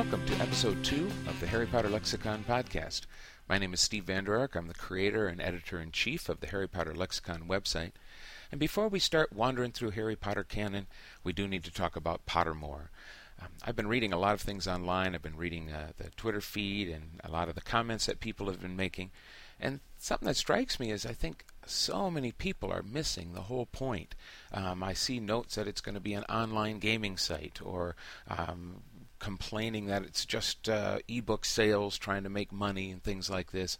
Welcome to episode two of the Harry Potter Lexicon podcast. My name is Steve Vander Ark. I'm the creator and editor in chief of the Harry Potter Lexicon website. And before we start wandering through Harry Potter canon, we do need to talk about Pottermore. Um, I've been reading a lot of things online. I've been reading uh, the Twitter feed and a lot of the comments that people have been making. And something that strikes me is I think so many people are missing the whole point. Um, I see notes that it's going to be an online gaming site or um, complaining that it's just uh, ebook sales trying to make money and things like this.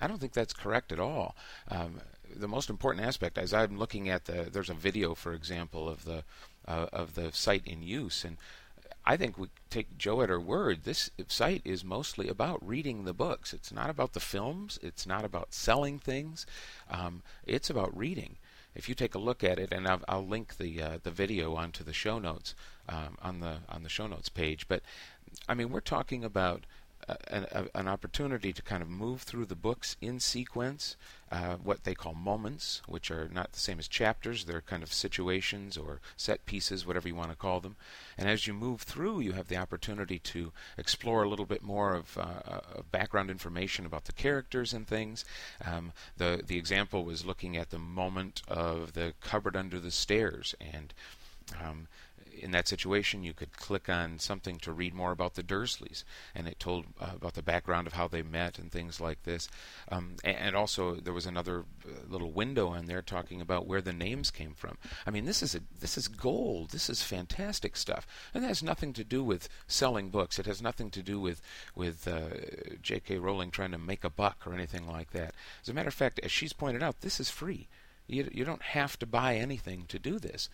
I don't think that's correct at all. Um, the most important aspect, as I'm looking at the, there's a video, for example, of the uh, of the site in use, and I think we take Jo at her word. This site is mostly about reading the books. It's not about the films. It's not about selling things. Um, it's about reading. If you take a look at it, and I'll, I'll link the uh, the video onto the show notes um, on the on the show notes page. But I mean, we're talking about an, an, opportunity to kind of move through the books in sequence, uh, what they call moments, which are not the same as chapters. They're kind of situations or set pieces, whatever you want to call them. And as you move through, you have the opportunity to explore a little bit more of, uh, of background information about the characters and things. Um, the the example was looking at the moment of the cupboard under the stairs and. Um, in that situation, you could click on something to read more about the Dursleys, and it told uh, about the background of how they met and things like this. Um, and also, there was another uh, little window on there talking about where the names came from. I mean, this is a, this is gold. This is fantastic stuff, and it has nothing to do with selling books. It has nothing to do with with uh, J.K. Rowling trying to make a buck or anything like that. As a matter of fact, as she's pointed out, this is free. You, you don't have to buy anything to do this.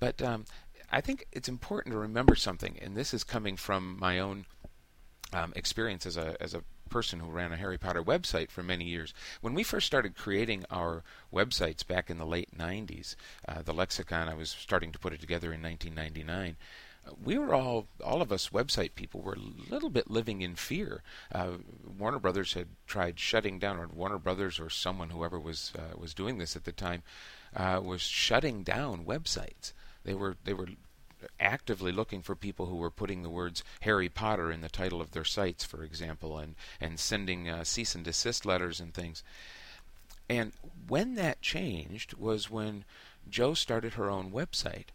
But um, I think it's important to remember something, and this is coming from my own um, experience as a as a person who ran a Harry Potter website for many years. When we first started creating our websites back in the late 90s, uh, the lexicon, I was starting to put it together in 1999 we were all, all of us website people were a little bit living in fear. Uh, Warner Brothers had tried shutting down, or Warner Brothers or someone, whoever was uh, was doing this at the time, uh, was shutting down websites. They were they were actively looking for people who were putting the words Harry Potter in the title of their sites, for example, and and sending uh, cease and desist letters and things. And when that changed was when Jo started her own website.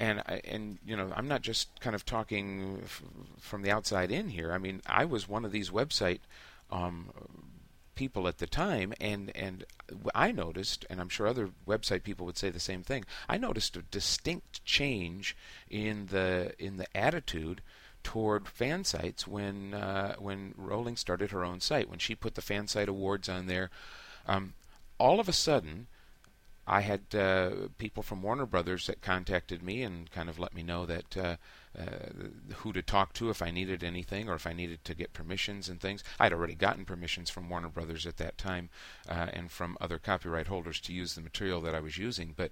And I, and you know I'm not just kind of talking f- from the outside in here. I mean I was one of these website um, people at the time, and and I noticed, and I'm sure other website people would say the same thing. I noticed a distinct change in the in the attitude toward fan sites when uh, when Rowling started her own site. When she put the fan site awards on there, um, all of a sudden. I had uh, people from Warner Brothers that contacted me and kind of let me know that uh, uh, who to talk to if I needed anything or if I needed to get permissions and things. I'd already gotten permissions from Warner Brothers at that time uh, and from other copyright holders to use the material that I was using. But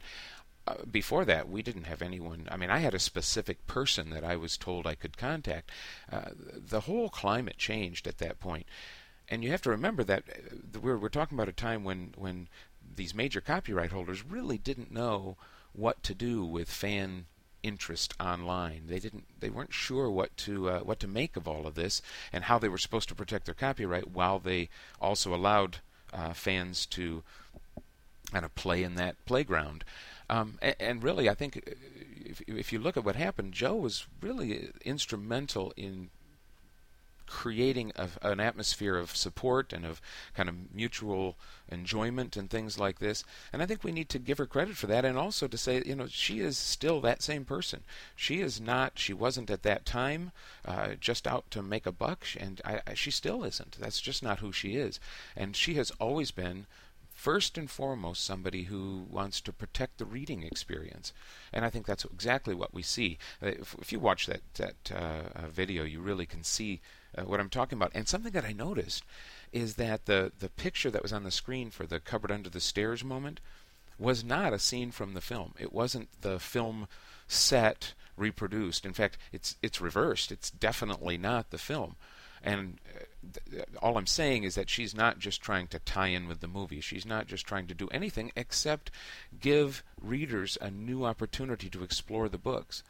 uh, before that, we didn't have anyone. I mean, I had a specific person that I was told I could contact. Uh, the whole climate changed at that point. And you have to remember that uh, we're, we're talking about a time when, when these major copyright holders really didn't know what to do with fan interest online. They didn't they weren't sure what to uh, what to make of all of this and how they were supposed to protect their copyright while they also allowed uh, fans to kind of play in that playground. Um, and, and, really, I think uh, if, if you look at what happened, Jo was really instrumental in creating a, an atmosphere of support and of kind of mutual enjoyment and things like this. And I think we need to give her credit for that and also to say, you know, she is still that same person. She is not, she wasn't at that time uh, just out to make a buck, and I, I, she still isn't. That's just not who she is. And she has always been first and foremost somebody who wants to protect the reading experience, and I think that's exactly what we see. Uh, if, if you watch that that uh, video, you really can see uh, what I'm talking about. And something that I noticed is that the the picture that was on the screen for the cupboard under the stairs moment was not a scene from the film. It wasn't the film set reproduced. In fact, it's it's reversed. It's definitely not the film. And uh, all I'm saying is that she's not just trying to tie in with the movie. She's not just trying to do anything except give readers a new opportunity to explore the books.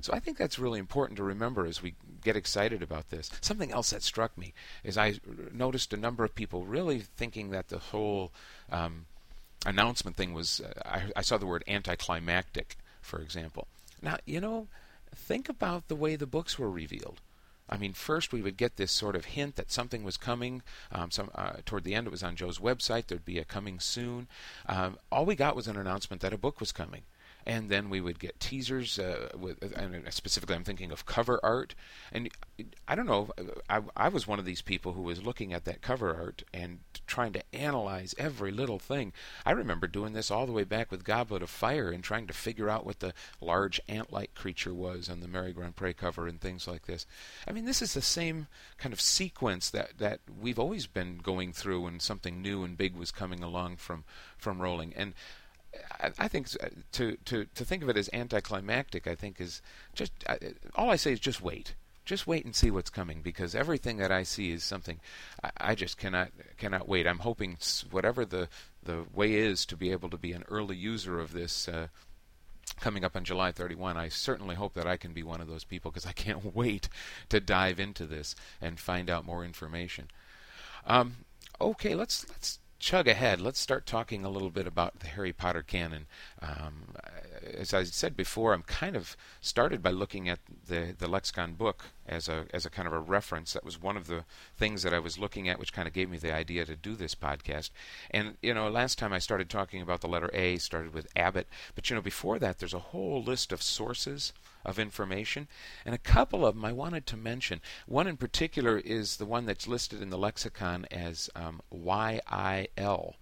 So I think that's really important to remember as we get excited about this. Something else that struck me is I noticed a number of people really thinking that the whole um, announcement thing was. Uh, I, I saw the word anticlimactic, for example. Now, you know, think about the way the books were revealed. I mean, first we would get this sort of hint that something was coming. Um, some uh, toward the end, it was on Jo's website. There'd be a coming soon. Um, all we got was an announcement that a book was coming and then we would get teasers uh, with, and specifically I'm thinking of cover art. And I don't know, I, I was one of these people who was looking at that cover art and trying to analyze every little thing. I remember doing this all the way back with Goblet of Fire and trying to figure out what the large ant-like creature was on the Mary Grand Pré cover and things like this. I mean, this is the same kind of sequence that that we've always been going through when something new and big was coming along from from Rowling and I, think uh, to, to to think of it as anticlimactic, I think is just all I say is just wait, just wait and see what's coming because everything that I see is something I, I just cannot cannot wait. I'm hoping whatever the the way is to be able to be an early user of this. Uh, coming up on July 31, I certainly hope that I can be one of those people because I can't wait to dive into this and find out more information. Um, okay, let's let's chug ahead, let's start talking a little bit about the Harry Potter canon. Um, as I said before, I'm kind of started by looking at the the lexicon book as a as a kind of a reference. That was one of the things that I was looking at, which kind of gave me the idea to do this podcast. And you know, last time I started talking about the letter A, started with Abbott, but you know, before that, there's a whole list of sources of information. And a couple of them I wanted to mention. One in particular is the one that's listed in the lexicon as um, YIL.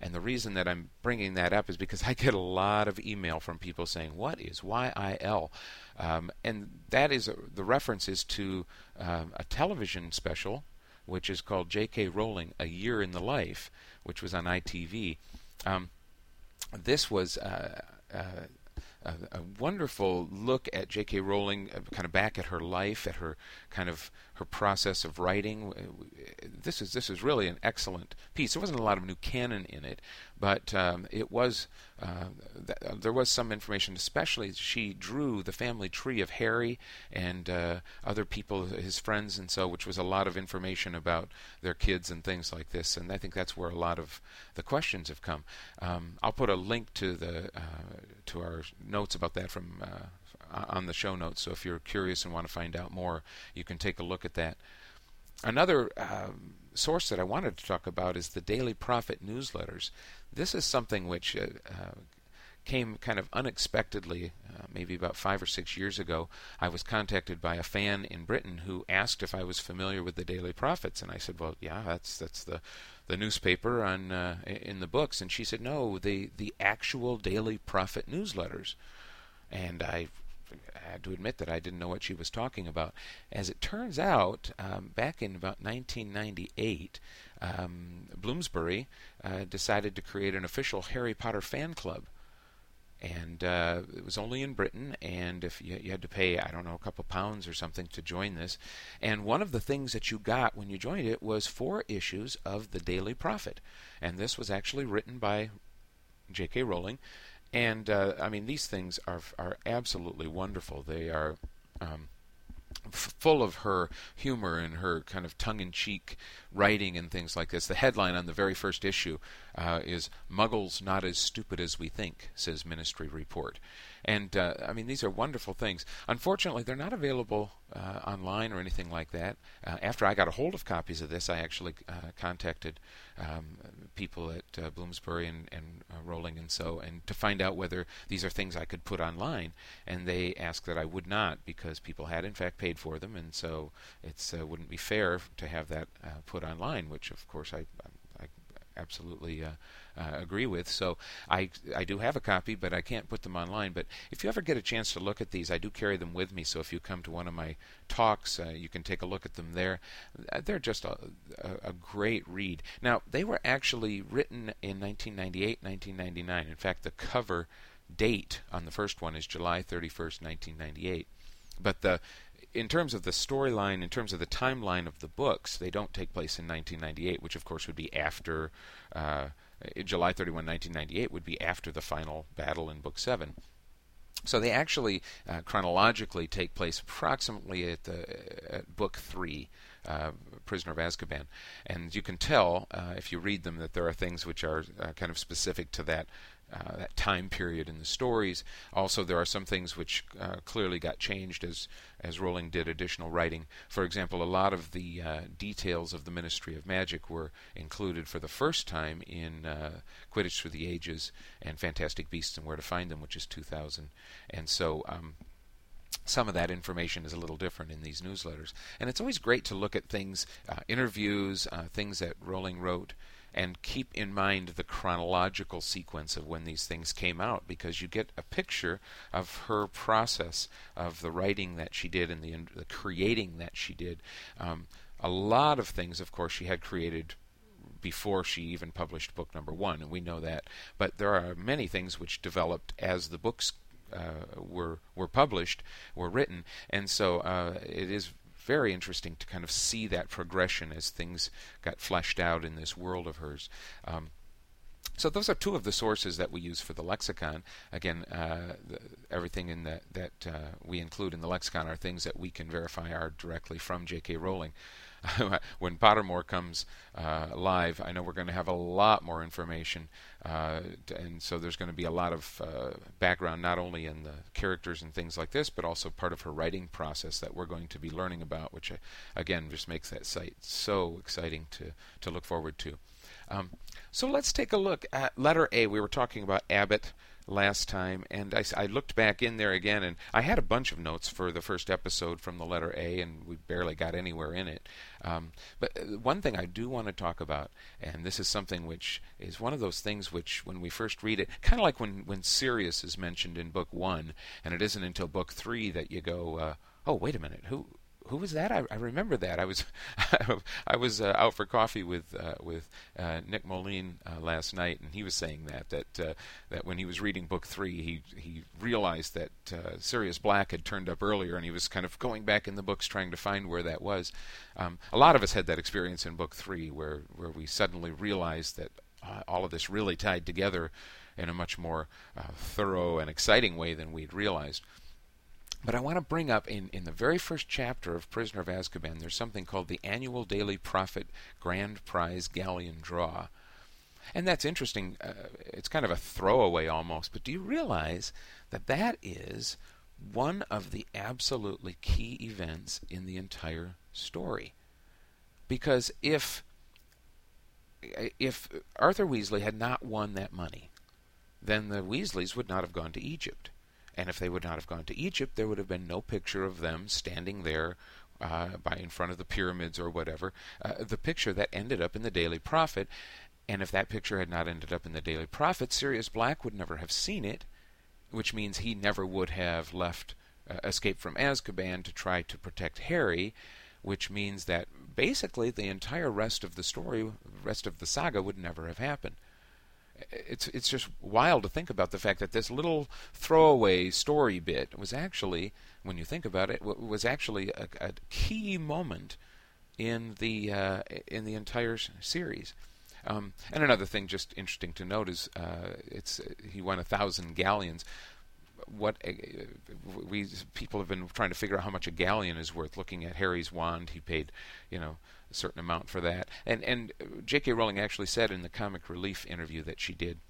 And the reason that I'm bringing that up is because I get a lot of email from people saying, "What is YIL?" Um, and that is a, the reference is to uh, a television special, which is called J.K. Rowling: A Year in the Life, which was on ITV. Um, this was uh, uh, a, a wonderful look at J.K. Rowling, uh, kind of back at her life, at her kind of her process of writing. This is this is really an excellent piece. There wasn't a lot of new canon in it, but um, it was uh, th- uh, there was some information. Especially, she drew the family tree of Harry and uh, other people, his friends, and so, which was a lot of information about their kids and things like this. And I think that's where a lot of the questions have come. Um, I'll put a link to the uh, to our notes about that from uh, on the show notes. So if you're curious and want to find out more, you can take a look at that. Another um, source that I wanted to talk about is the Daily Prophet newsletters. This is something which uh, uh, came kind of unexpectedly, uh, maybe about five or six years ago. I was contacted by a fan in Britain who asked if I was familiar with the Daily Prophets, and I said, "Well, yeah, that's that's the the newspaper on uh, in the books." And she said, "No, the the actual Daily Prophet newsletters." And I I had to admit that I didn't know what she was talking about. As it turns out, um, back in about 1998, um, Bloomsbury uh, decided to create an official Harry Potter fan club. And uh, it was only in Britain, and if you, you, had to pay, I don't know, a couple pounds or something to join this. And one of the things that you got when you joined it was four issues of the Daily Prophet, and this was actually written by J.K. Rowling and uh, I mean these things are are absolutely wonderful. They are um, f- full of her humor and her kind of tongue-in-cheek writing and things like this. The headline on the very first issue uh, is "Muggles not as stupid as we think," says Ministry Report. And uh, I mean, these are wonderful things. Unfortunately, they're not available uh, online or anything like that. Uh, after I got a hold of copies of this, I actually uh, contacted um, people at uh, Bloomsbury and, and Rowling and so, and to find out whether these are things I could put online. And they asked that I would not because people had in fact paid for them, and so it wouldn't be fair to have that put online. Which, of course, I, I absolutely uh, agree with. So I I do have a copy, but I can't put them online. But if you ever get a chance to look at these, I do carry them with me. So if you come to one of my talks, uh, you can take a look at them there. Uh, they're just a, a, a great read. Now they were actually written in 1998, 1999. In fact, the cover date on the first one is July 31st, 1998. But the in terms of the storyline, in terms of the timeline of the books, they don't take place in 1998, which of course would be after uh, July 31, 1998 would be after the final battle in Book 7. So they actually uh, chronologically take place approximately at the at book three, uh, Prisoner of Azkaban, and you can tell uh, if you read them that there are things which are uh, kind of specific to that uh, that time period in the stories. Also, there are some things which uh, clearly got changed as as Rowling did additional writing. For example, a lot of the uh, details of the Ministry of Magic were included for the first time in uh, Quidditch Through the Ages and Fantastic Beasts and Where to Find Them, which is 2000. And so. Um, some of that information is a little different in these newsletters. And it's always great to look at things, uh, interviews, things that Rowling wrote and keep in mind the chronological sequence of when these things came out because you get a picture of her process of the writing that she did and the, the creating that she did. Um, a lot of things, of course, she had created before she even published book number one, and we know that. But there are many things which developed as the books uh, were were published, were written, and so uh, it is very interesting to kind of see that progression as things got fleshed out in this world of hers. Um, so those are two of the sources that we use for the lexicon. Again, uh, the, everything in that that uh, we include in the lexicon are things that we can verify are directly from J.K. Rowling. when Pottermore comes uh, live, I know we're going to have a lot more information, uh, and so there's going to be a lot of uh, background not only in the characters and things like this, but also part of her writing process that we're going to be learning about, which uh, again just makes that site so exciting to to look forward to. Um, so let's take a look at letter A. We were talking about Abbott last time, and I, I, looked back in there again, and I had a bunch of notes for the first episode from the letter A, and we barely got anywhere in it. Um, but uh, one thing I do want to talk about, and this is something which is one of those things which, when we first read it, kind of like when when Sirius is mentioned in book one, and it isn't until book three that you go, uh, "Oh, wait a minute, who who was that? I, I remember that. I was I was uh, out for coffee with uh, with uh, Nick Moline uh, last night, and he was saying that that uh, that when he was reading book three, he he realized that uh, Sirius Black had turned up earlier, and he was kind of going back in the books trying to find where that was. Um, a lot of us had that experience in book three, where where we suddenly realized that all of this really tied together in a much more thorough and exciting way than we'd realized. But I want to bring up in, in the very first chapter of Prisoner of Azkaban, there's something called the Annual Daily Prophet Grand Prize Galleon Draw. And that's interesting. Uh, it's kind of a throwaway almost, but do you realize that that is one of the absolutely key events in the entire story? Because if if Arthur Weasley had not won that money, then the Weasleys would not have gone to Egypt. And if they would not have gone to Egypt, there would have been no picture of them standing there uh, by in front of the pyramids or whatever. Uh, the picture that ended up in the Daily Prophet, and if that picture had not ended up in the Daily Prophet, Sirius Black would never have seen it, which means he never would have left, uh, escaped from Azkaban to try to protect Harry, which means that basically the entire rest of the story, rest of the saga, would never have happened it's it's just wild to think about the fact that this little throwaway story bit was actually, when you think about it, was actually a, a key moment in the uh, in the entire series. Um, and another thing, just interesting to note, is uh, it's he won a thousand galleons. What uh, we people have been trying to figure out how much a galleon is worth. Looking at Harry's wand, he paid, you know, a certain amount for that. And and J.K. Rowling actually said in the Comic Relief interview that she did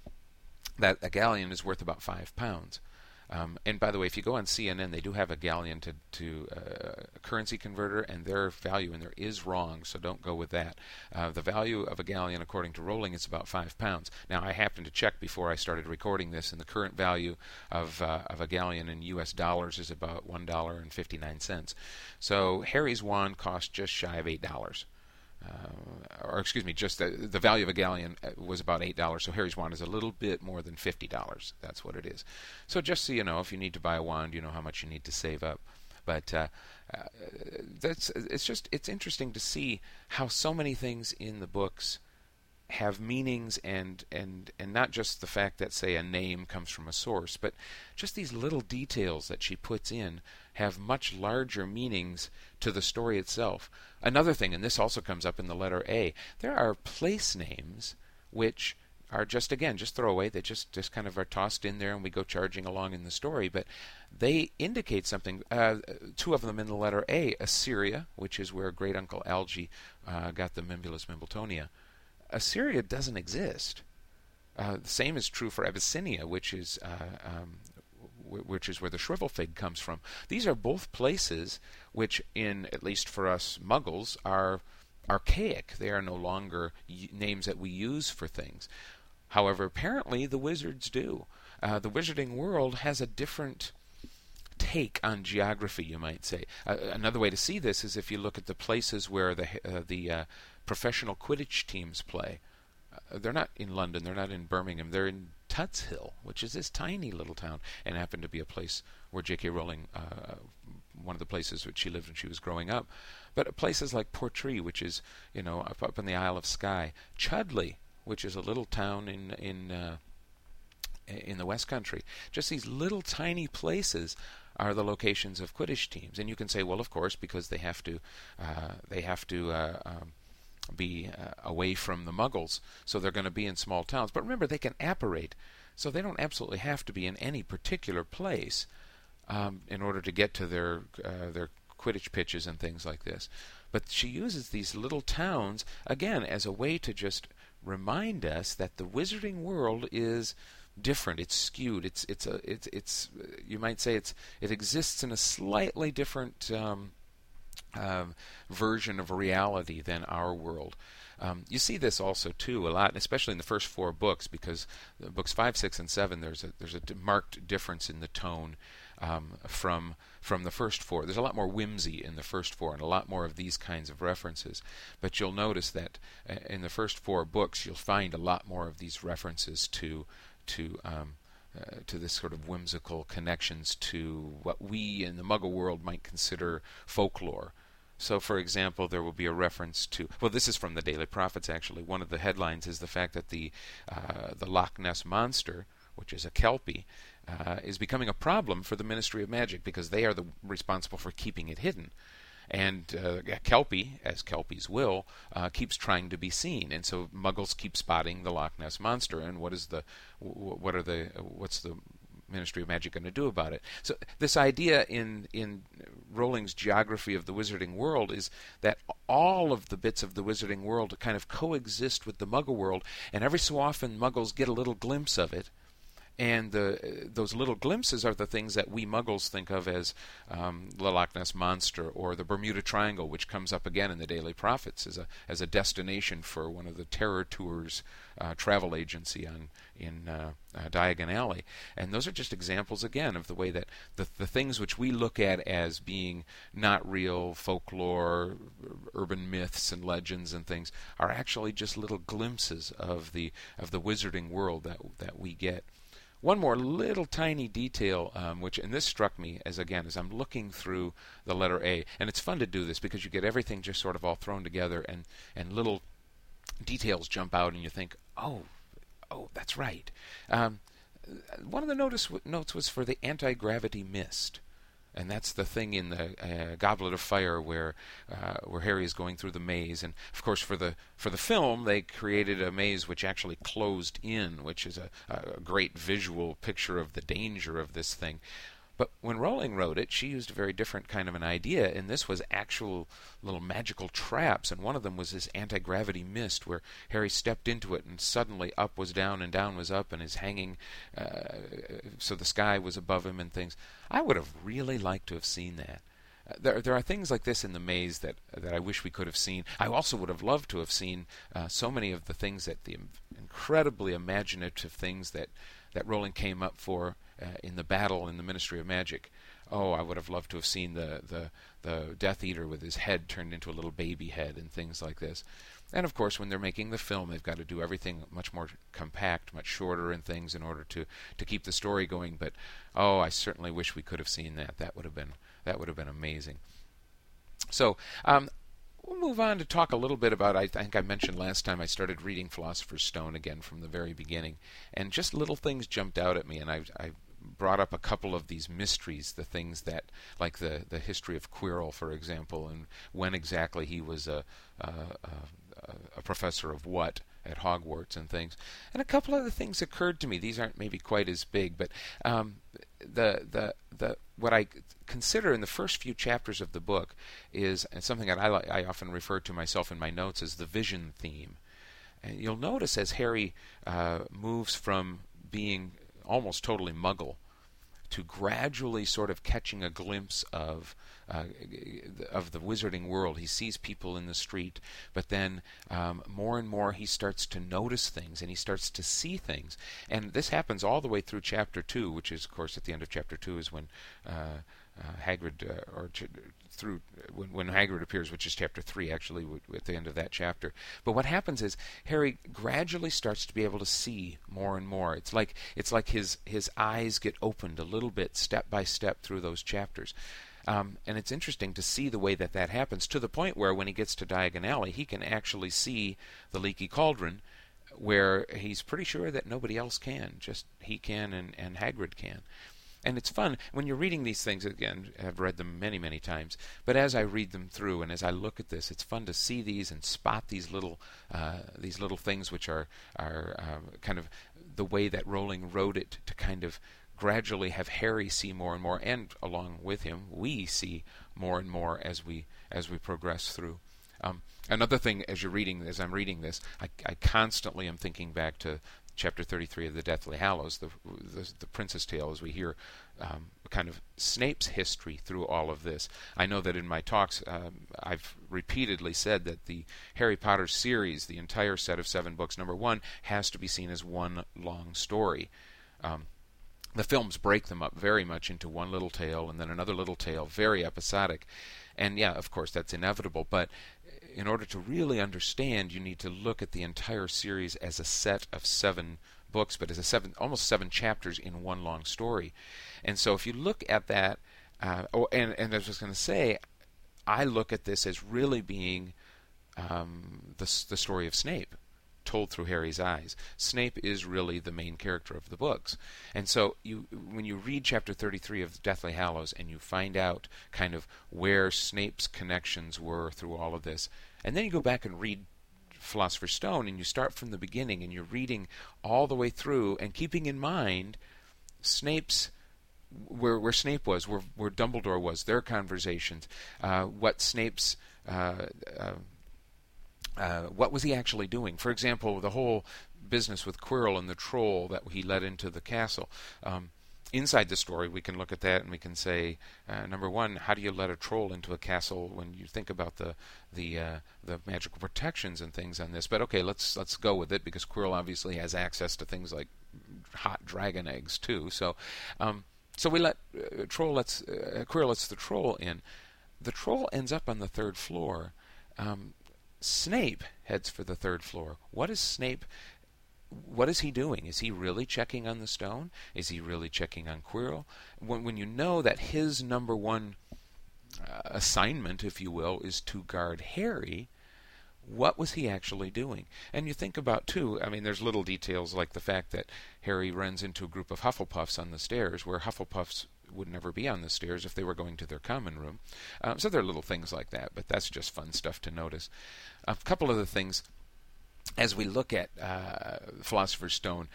that a galleon is worth about five pounds. Um, and by the way, if you go on CNN, they do have a galleon to, to uh, currency converter, and their value in there is wrong, so don't go with that. Uh, the value of a galleon, according to Rowling, is about five pounds. Now, I happened to check before I started recording this, and the current value of uh, of a galleon in U.S. dollars is about one dollar and fifty nine cents. So Harry's wand cost just shy of eight dollars. Uh, or excuse me, just the, the value of a galleon uh, was about eight dollars. So Harry's wand is a little bit more than fifty dollars. That's what it is. So just so you know, if you need to buy a wand, you know how much you need to save up. But uh, uh, that's it's just it's interesting to see how so many things in the books have meanings and and and not just the fact that say a name comes from a source, but just these little details that she puts in have much larger meanings to the story itself. Another thing, and this also comes up in the letter A, there are place names which are just again just throwaway. They just just kind of are tossed in there, and we go charging along in the story. But they indicate something. Uh, two of them in the letter A: Assyria, which is where great uncle Algy uh, got the Mimbulus mimbletonia. Assyria doesn't exist. Uh, the same is true for Abyssinia, which is uh, um, which is where the shrivel fig comes from. These are both places which, in at least for us Muggles, are archaic. They are no longer names that we use for things. However, apparently the wizards do. Uh, the wizarding world has a different take on geography, you might say. Uh, another way to see this is if you look at the places where the uh, the uh, professional Quidditch teams play. Uh, they're not in London. They're not in Birmingham. They're in Tutshill, which is this tiny little town, and happened to be a place where J.K. Rowling, uh, one of the places which she lived when she was growing up. But places like Portree, which is you know up, up in the Isle of Skye, Chudley, which is a little town in in uh, in the West Country, just these little tiny places are the locations of Quidditch teams. And you can say, well, of course, because they have to uh, they have to uh, um, be uh, away from the Muggles, so they're going to be in small towns. But remember, they can apparate, so they don't absolutely have to be in any particular place um, in order to get to their uh, their Quidditch pitches and things like this. But she uses these little towns again as a way to just remind us that the wizarding world is different. It's skewed. It's it's a it's it's you might say it's it exists in a slightly different um, um, version of reality than our world. Um, you see this also too a lot, especially in the first four books, because books five, six, and seven there's a there's a marked difference in the tone um, from from the first four. There's a lot more whimsy in the first four, and a lot more of these kinds of references. But you'll notice that uh, in the first four books, you'll find a lot more of these references to to um, uh, to this sort of whimsical connections to what we in the Muggle world might consider folklore. So, for example, there will be a reference to. Well, this is from the Daily Prophets. Actually, one of the headlines is the fact that the uh, the Loch Ness monster, which is a kelpie, uh, is becoming a problem for the Ministry of Magic because they are the responsible for keeping it hidden. And uh, Kelpie, as Kelpies will, uh, keeps trying to be seen, and so Muggles keep spotting the Loch Ness monster. And what is the, what are the, what's the Ministry of Magic going to do about it? So this idea in in Rowling's geography of the wizarding world is that all of the bits of the wizarding world kind of coexist with the Muggle world, and every so often Muggles get a little glimpse of it, and the, those little glimpses are the things that we Muggles think of as um, the Loch Ness monster or the Bermuda Triangle, which comes up again in the Daily Prophets as a as a destination for one of the Terror Tours uh, travel agency on in uh, uh, Diagon Alley. And those are just examples again of the way that the the things which we look at as being not real folklore, urban myths and legends and things are actually just little glimpses of the of the wizarding world that that we get. One more little tiny detail, um, which and this struck me as again as I'm looking through the letter A, and it's fun to do this because you get everything just sort of all thrown together, and and little details jump out, and you think, oh, oh, that's right. Um, one of the notice notes was for the anti gravity mist and that's the thing in the uh, Goblet of Fire where uh, where Harry is going through the maze. And of course, for the for the film, they created a maze which actually closed in, which is a, a great visual picture of the danger of this thing. But when Rowling wrote it, she used a very different kind of an idea, and this was actual little magical traps. And one of them was this anti gravity mist where Harry stepped into it, and suddenly up was down and down was up, and is hanging uh, so the sky was above him and things. I would have really liked to have seen that. Uh, there, there are things like this in the maze that that I wish we could have seen. I also would have loved to have seen uh, so many of the things that the incredibly imaginative things that that Rowling came up for in the battle in the Ministry of Magic. Oh, I would have loved to have seen the, the the Death Eater with his head turned into a little baby head and things like this. And of course, when they're making the film, they've got to do everything much more compact, much shorter, and things in order to to keep the story going. But oh, I certainly wish we could have seen that. That would have been that would have been amazing. So um, we'll move on to talk a little bit about. I think I mentioned last time I started reading Philosopher's Stone again from the very beginning, and just little things jumped out at me, and I, I brought up a couple of these mysteries, the things that, like the the history of Quirrell, for example, and when exactly he was a a, a, a professor of what at Hogwarts and things. And a couple other things occurred to me. These aren't maybe quite as big, but um, the the the what I consider in the first few chapters of the book is something that I I often refer to myself in my notes as the vision theme. And you'll notice as Harry uh, moves from being almost totally Muggle to gradually sort of catching a glimpse of uh, of the wizarding world. He sees people in the street, but then um, more and more he starts to notice things and he starts to see things. And this happens all the way through chapter two, which is, of course, at the end of chapter two is when. Uh, Hagrid, uh, or through when, when Hagrid appears, which is chapter three, actually, w- at the end of that chapter. But what happens is Harry gradually starts to be able to see more and more. It's like it's like his his eyes get opened a little bit, step by step, through those chapters. Um, and it's interesting to see the way that that happens to the point where when he gets to Diagon Alley, he can actually see the leaky cauldron where he's pretty sure that nobody else can. Just he can and, and Hagrid can. And it's fun when you're reading these things again. I've read them many, many times, but as I read them through and as I look at this, it's fun to see these and spot these little uh, these little things which are are um, kind of the way that Rowling wrote it to kind of gradually have Harry see more and more, and along with him, we see more and more as we as we progress through. Um, another thing, as you're reading, as I'm reading this, I, I constantly am thinking back to chapter 33 of the Deathly Hallows, the the, the Prince's Tale, as we hear um, kind of Snape's history through all of this. I know that in my talks, um, I've repeatedly said that the Harry Potter series, the entire set of seven books, number one, has to be seen as one long story. Um, the films break them up very much into one little tale and then another little tale, very episodic. And yeah, of course, that's inevitable. But in order to really understand, you need to look at the entire series as a set of seven books, but as a seven, almost seven chapters in one long story. And so, if you look at that, uh, oh, and and I was just going to say, I look at this as really being um, the the story of Snape told through Harry's eyes. Snape is really the main character of the books. And so you when you read chapter 33 of Deathly Hallows and you find out kind of where Snape's connections were through all of this, and then you go back and read Philosopher's Stone and you start from the beginning and you're reading all the way through and keeping in mind Snape's where where Snape was, where where Dumbledore was, their conversations, uh, what Snape's uh, uh, uh, what was he actually doing? For example, the whole business with Quirrell and the troll that he led into the castle. Um, inside the story, we can look at that and we can say, uh, number one, how do you let a troll into a castle when you think about the the uh, the magical protections and things on this? But okay, let's let's go with it because Quirrell obviously has access to things like hot dragon eggs too. So, um, so we let uh, troll lets uh, Quirrell lets the troll in. The troll ends up on the third floor. Um, Snape heads for the third floor. What is Snape? What is he doing? Is he really checking on the stone? Is he really checking on Quirrell? When, when you know that his number one uh, assignment, if you will, is to guard Harry, what was he actually doing? And you think about, too, I mean, there's little details like the fact that Harry runs into a group of Hufflepuffs on the stairs, where Hufflepuffs would never be on the stairs if they were going to their common room. Um, so there are little things like that, but that's just fun stuff to notice. A couple of other things as we look at uh, Philosopher's Stone.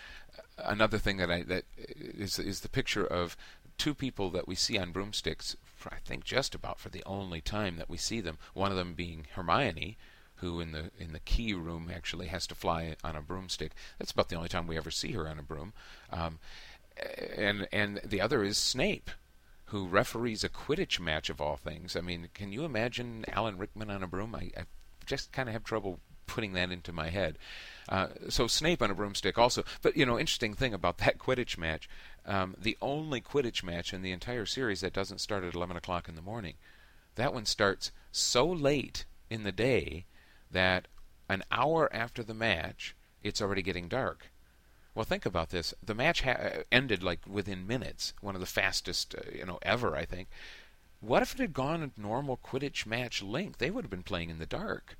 Another thing that I that is is the picture of two people that we see on broomsticks. I think just about for the only time that we see them. One of them being Hermione, who in the in the key room actually has to fly on a broomstick. That's about the only time we ever see her on a broom. Um, and and the other is Snape, who referees a Quidditch match of all things. I mean, can you imagine Alan Rickman on a broom? I, I just kind of have trouble putting that into my head. Uh, so Snape on a broomstick also. But you know, interesting thing about that Quidditch match, um, the only Quidditch match in the entire series that doesn't start at 11 o'clock in the morning. That one starts so late in the day that an hour after the match, it's already getting dark. Well, think about this. The match ha- ended like within minutes, one of the fastest, uh, you know, ever. I think. What if it had gone a normal Quidditch match length? They would have been playing in the dark.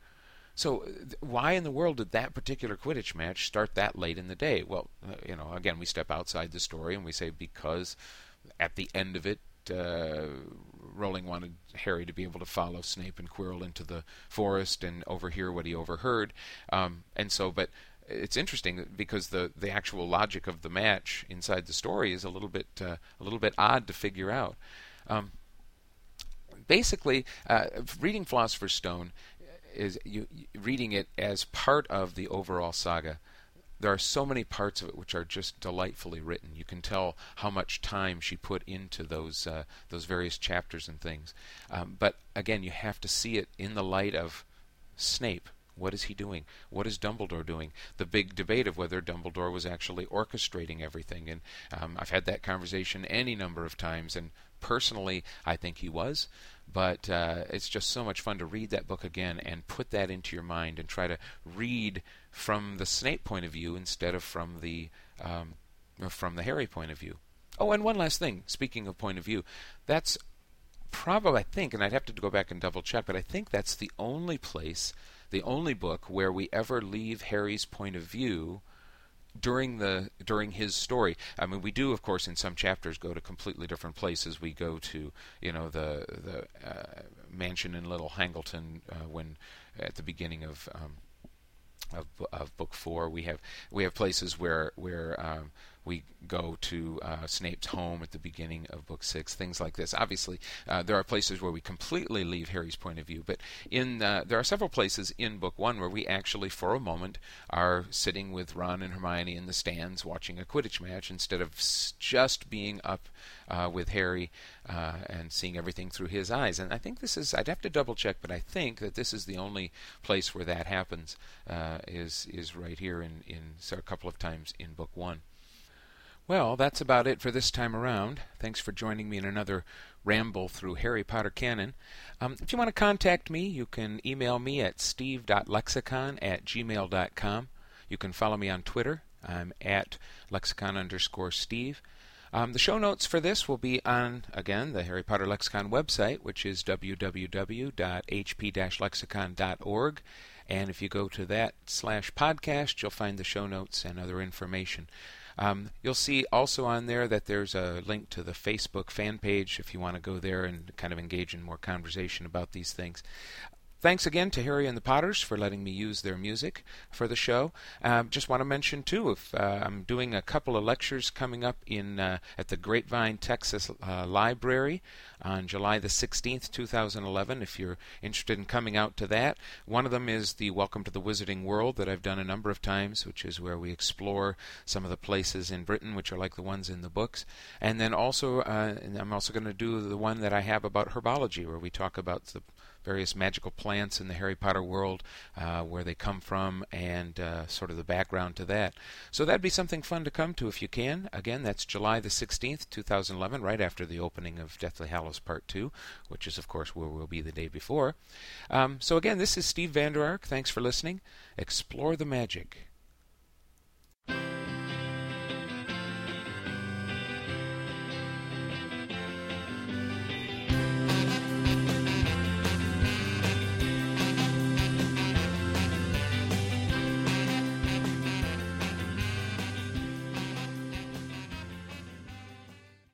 So, uh, th- why in the world did that particular Quidditch match start that late in the day? Well, uh, you know, again, we step outside the story and we say because at the end of it, uh, Rowling wanted Harry to be able to follow Snape and Quirrell into the forest and overhear what he overheard. Um, and so, but it's interesting because the the actual logic of the match inside the story is a little bit uh, a little bit odd to figure out. Um, basically, uh, reading Philosopher's Stone is you, reading it as part of the overall saga. There are so many parts of it which are just delightfully written. You can tell how much time she put into those uh, those various chapters and things. Um, but again, you have to see it in the light of Snape. What is he doing? What is Dumbledore doing? The big debate of whether Dumbledore was actually orchestrating everything, and um, I've had that conversation any number of times. And personally, I think he was. But uh, it's just so much fun to read that book again and put that into your mind and try to read from the Snape point of view instead of from the um, from the Harry point of view. Oh, and one last thing. Speaking of point of view, that's probably I think, and I'd have to go back and double check, but I think that's the only place, the only book where we ever leave Harry's point of view during the during his story. I mean, we do, of course, in some chapters go to completely different places. We go to you know the the uh, mansion in Little Hangleton uh, when at the beginning of. Um, of, of book four, we have we have places where where um, we go to uh, Snape's home at the beginning of book six, things like this. Obviously, uh, there are places where we completely leave Harry's point of view, but in uh, there are several places in book one where we actually, for a moment, are sitting with Ron and Hermione in the stands watching a Quidditch match instead of just being up uh, with Harry uh, and seeing everything through his eyes. And I think this is I'd have to double check, but I think that this is the only place where that happens uh, is is right here in in so a couple of times in book one. Well, that's about it for this time around. Thanks for joining me in another ramble through Harry Potter canon. Um, if you want to contact me, you can email me at steve.lexicon at gmail.com. You can follow me on Twitter. I'm at lexicon underscore steve. Um, the show notes for this will be on, again, the Harry Potter Lexicon website, which is www.hp-lexicon.org. And if you go to that slash podcast, you'll find the show notes and other information. Um, you'll see also on there that there's a link to the Facebook fan page if you want to go there and kind of engage in more conversation about these things. Thanks again to Harry and the Potters for letting me use their music for the show. Uh, just want to mention too, if uh, I'm doing a couple of lectures coming up in uh, at the Grapevine, Texas uh, Library on July the 16th, 2011. If you're interested in coming out to that, one of them is the Welcome to the Wizarding World that I've done a number of times, which is where we explore some of the places in Britain which are like the ones in the books. And then also, uh, I'm also going to do the one that I have about herbology, where we talk about the various magical plants in the Harry Potter world, uh, where they come from, and uh, sort of the background to that. So that'd be something fun to come to if you can. Again, that's July the 16th, 2011, right after the opening of Deathly Hallows Part 2, which is, of course, where we'll be the day before. Um, so again, this is Steve Vander Ark. Thanks for listening. Explore the magic.